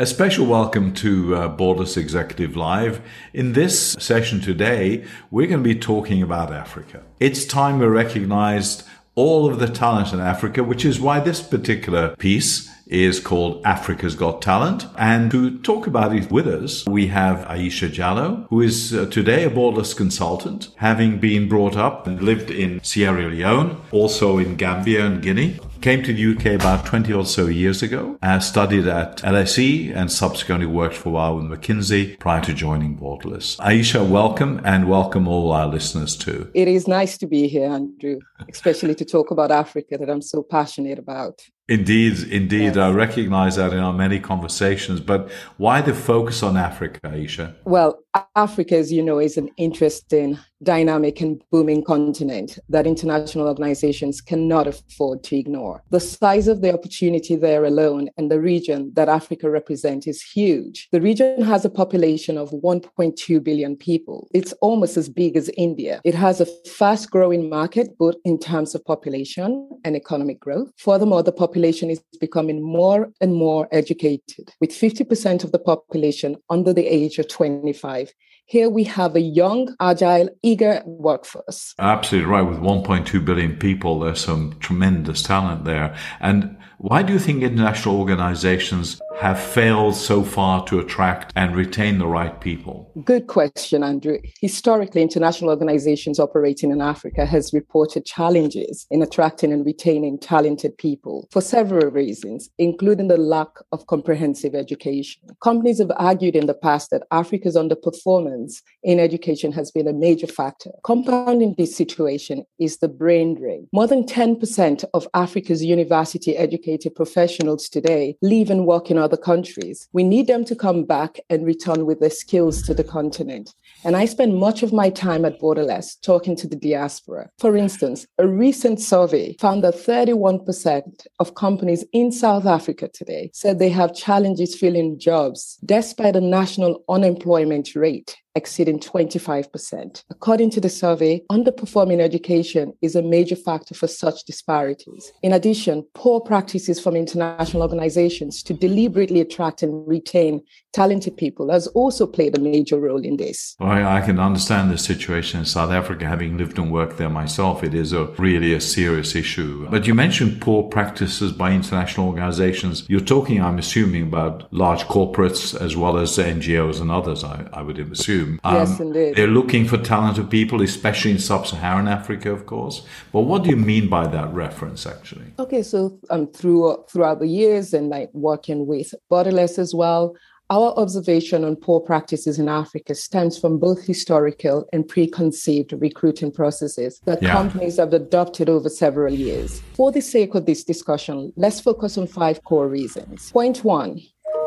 A special welcome to uh, Executive Live. In this session today, we're going to be talking about Africa. It's time we recognized all of the talent in Africa, which is why this particular piece is called Africa's Got Talent. And to talk about it with us, we have Aisha Jallow, who is uh, today a borderless consultant, having been brought up and lived in Sierra Leone, also in Gambia and Guinea. Came to the UK about 20 or so years ago, uh, studied at LSE and subsequently worked for a while with McKinsey prior to joining Borderless. Aisha, welcome and welcome all our listeners too. It is nice to be here, Andrew, especially to talk about Africa that I'm so passionate about. Indeed, indeed. Yes. I recognize that in our many conversations. But why the focus on Africa, Aisha? Well, Africa, as you know, is an interesting, dynamic, and booming continent that international organizations cannot afford to ignore. The size of the opportunity there alone and the region that Africa represents is huge. The region has a population of 1.2 billion people. It's almost as big as India. It has a fast growing market, both in terms of population and economic growth. Furthermore, the population population is becoming more and more educated, with 50% of the population under the age of 25. Here we have a young, agile, eager workforce. Absolutely right. With 1.2 billion people, there's some tremendous talent there. And why do you think international organizations have failed so far to attract and retain the right people? Good question, Andrew. Historically, international organizations operating in Africa has reported challenges in attracting and retaining talented people for several reasons, including the lack of comprehensive education. Companies have argued in the past that Africa's underperformance in education has been a major factor. Compounding this situation is the brain drain. More than 10% of Africa's university educated professionals today live and work in other countries. We need them to come back and return with their skills to the continent. And I spend much of my time at Borderless talking to the diaspora. For instance, a recent survey found that 31% of companies in South Africa today said they have challenges filling jobs despite a national unemployment rate exceeding 25%. According to the survey, underperforming education is a major factor for such disparities. In addition, poor practices from international organizations to deliberately attract and retain talented people has also played a major role in this. Well, I can understand the situation in South Africa, having lived and worked there myself. It is a really a serious issue. But you mentioned poor practices by international organizations. You're talking, I'm assuming, about large corporates as well as NGOs and others, I, I would assume assume. Um, yes, indeed. They're looking for talented people, especially in sub-Saharan Africa, of course. But what do you mean by that reference, actually? Okay, so um, through throughout the years and like working with Borderless as well, our observation on poor practices in Africa stems from both historical and preconceived recruiting processes that yeah. companies have adopted over several years. For the sake of this discussion, let's focus on five core reasons. Point one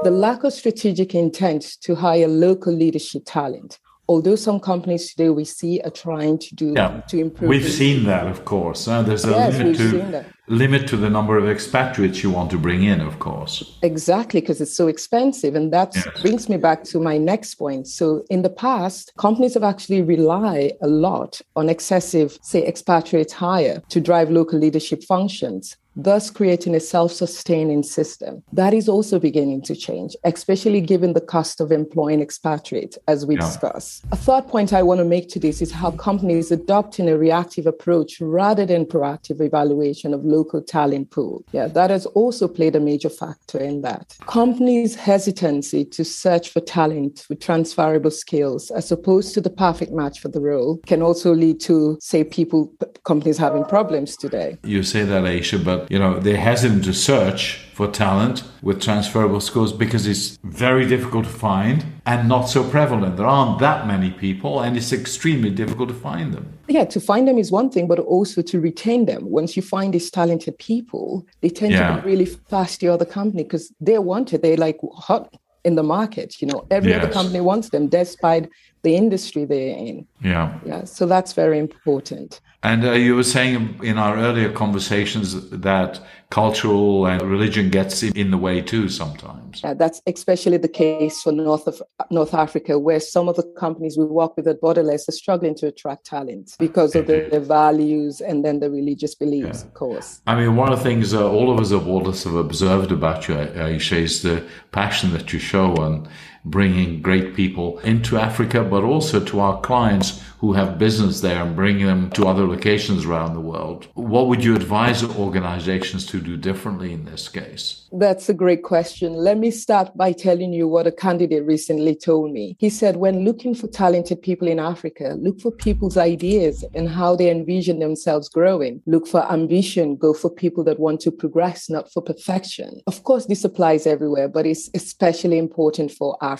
the lack of strategic intent to hire local leadership talent although some companies today we see are trying to do yeah. to improve we've seen that of course. Uh, there's a yes, limit to limit to the number of expatriates you want to bring in of course. Exactly because it's so expensive and that yes. brings me back to my next point. So in the past companies have actually relied a lot on excessive say expatriate hire to drive local leadership functions thus creating a self-sustaining system. That is also beginning to change, especially given the cost of employing expatriates, as we yeah. discuss. A third point I want to make to this is how companies adopting a reactive approach rather than proactive evaluation of local talent pool. Yeah, that has also played a major factor in that. Companies' hesitancy to search for talent with transferable skills as opposed to the perfect match for the role can also lead to, say, people, companies having problems today. You say that, Aisha, but you know they're hesitant to search for talent with transferable skills because it's very difficult to find and not so prevalent. There aren't that many people, and it's extremely difficult to find them. Yeah, to find them is one thing, but also to retain them. Once you find these talented people, they tend yeah. to be really fast to other company because they're wanted. They're like hot in the market. You know, every yes. other company wants them, despite the industry they're in. Yeah. Yeah. So that's very important. And uh, you were saying in our earlier conversations that cultural and religion gets in the way too sometimes. Yeah, that's especially the case for North of North Africa, where some of the companies we work with at Borderless are struggling to attract talent because of their, their values and then the religious beliefs, yeah. of course. I mean, one of the things uh, all of us at Borderless have observed about you, Aisha, is the passion that you show on bringing great people into Africa, but also to our clients who have business there and bringing them to other locations around the world. What would you advise organizations to do differently in this case? That's a great question. Let me start by telling you what a candidate recently told me. He said, when looking for talented people in Africa, look for people's ideas and how they envision themselves growing. Look for ambition, go for people that want to progress, not for perfection. Of course, this applies everywhere, but it's especially important for Africa.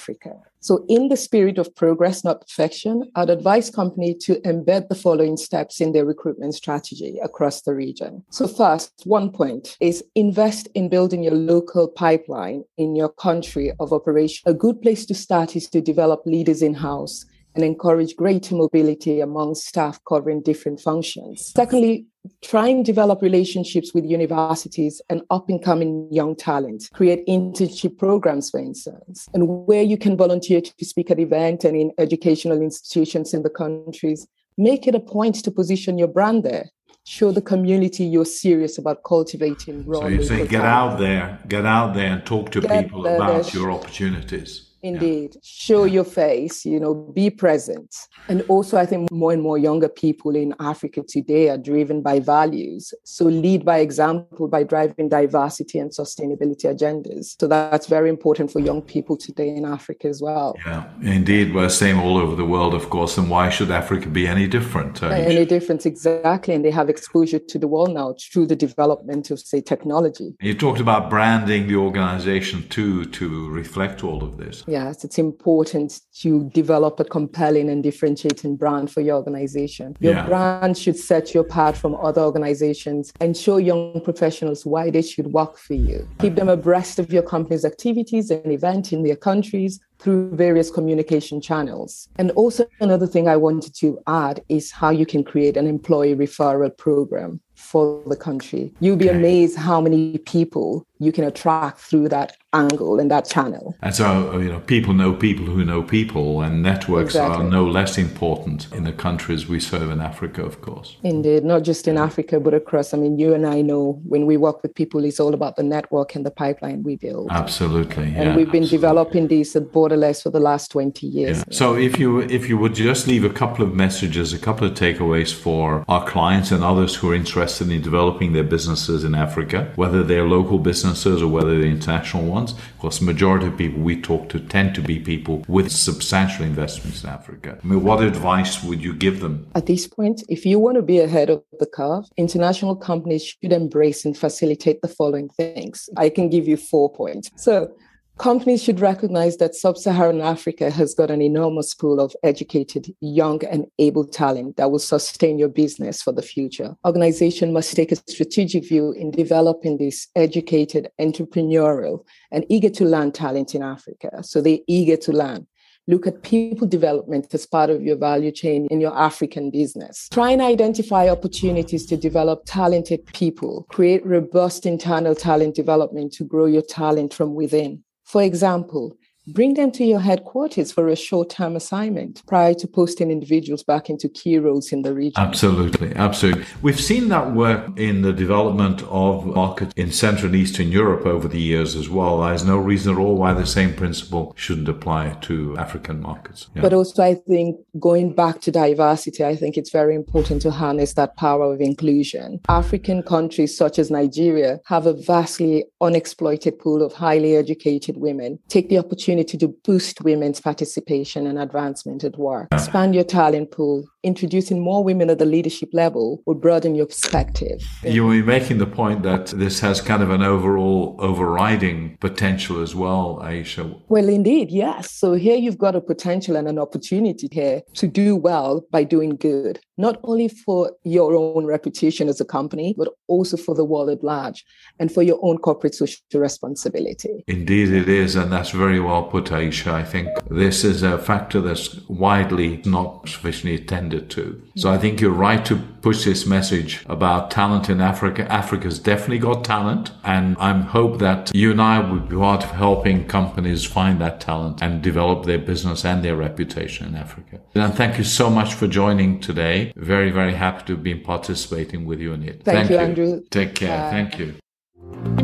So, in the spirit of progress, not perfection, I'd advise company to embed the following steps in their recruitment strategy across the region. So, first, one point is invest in building your local pipeline in your country of operation. A good place to start is to develop leaders in house and encourage greater mobility among staff covering different functions. Secondly, try and develop relationships with universities and up and coming young talent. Create internship programs, for instance, and where you can volunteer to speak at events and in educational institutions in the countries. Make it a point to position your brand there. Show the community you're serious about cultivating. So you say, get out there, get out there and talk to get people about your opportunities. Indeed. Yeah. Show your face, you know, be present. And also, I think more and more younger people in Africa today are driven by values. So lead by example by driving diversity and sustainability agendas. So that's very important for young people today in Africa as well. Yeah, indeed. We're same all over the world, of course. And why should Africa be any different? Uh, any different, exactly. And they have exposure to the world now through the development of, say, technology. You talked about branding the organization too to reflect all of this. Yes, it's important to develop a compelling and differentiating brand for your organization. Your yeah. brand should set you apart from other organizations and show young professionals why they should work for you. Keep them abreast of your company's activities and events in their countries through various communication channels. And also, another thing I wanted to add is how you can create an employee referral program for the country. You'll be okay. amazed how many people you can attract through that angle and that channel. And so, uh, you know, people know people who know people, and networks exactly. are no less important in the countries we serve in Africa, of course. Indeed, not just in Africa, but across. I mean, you and I know when we work with people, it's all about the network and the pipeline we build. Absolutely. And yeah, we've been absolutely. developing these at Borderless for the last 20 years. Yeah. So if you if you would just leave a couple of messages, a couple of takeaways for our clients and others who are interested in developing their businesses in Africa, whether they're local businesses or whether they're international ones, of course, the majority of people we talk to tend to be people with substantial investments in Africa. I mean, what advice would you give them? At this point, if you want to be ahead of the curve, international companies should embrace and facilitate the following things. I can give you four points. So, Companies should recognize that sub Saharan Africa has got an enormous pool of educated, young, and able talent that will sustain your business for the future. Organization must take a strategic view in developing this educated, entrepreneurial, and eager to learn talent in Africa. So they're eager to learn. Look at people development as part of your value chain in your African business. Try and identify opportunities to develop talented people. Create robust internal talent development to grow your talent from within. For example, bring them to your headquarters for a short term assignment prior to posting individuals back into key roles in the region. Absolutely, absolutely. We've seen that work in the development of markets in Central and Eastern Europe over the years as well. There's no reason at all why the same principle shouldn't apply to African markets. Yeah. But also, I think going back to diversity, I think it's very important to harness that power of inclusion. African countries such as Nigeria have a vastly unexploited pool of highly educated women. Take the opportunity opportunity to boost women's participation and advancement at work. Expand your talent pool, introducing more women at the leadership level will broaden your perspective. You were making the point that this has kind of an overall overriding potential as well, Aisha. Well, indeed, yes. So here you've got a potential and an opportunity here to do well by doing good, not only for your own reputation as a company, but also for the world at large and for your own corporate social responsibility. Indeed, it is. And that's very well Aisha. I think this is a factor that's widely not sufficiently attended to. So I think you're right to push this message about talent in Africa. Africa's definitely got talent. And I hope that you and I would be part of helping companies find that talent and develop their business and their reputation in Africa. And thank you so much for joining today. Very, very happy to have been participating with you in it. Thank, thank you, you, Andrew. Take care. Uh, thank you.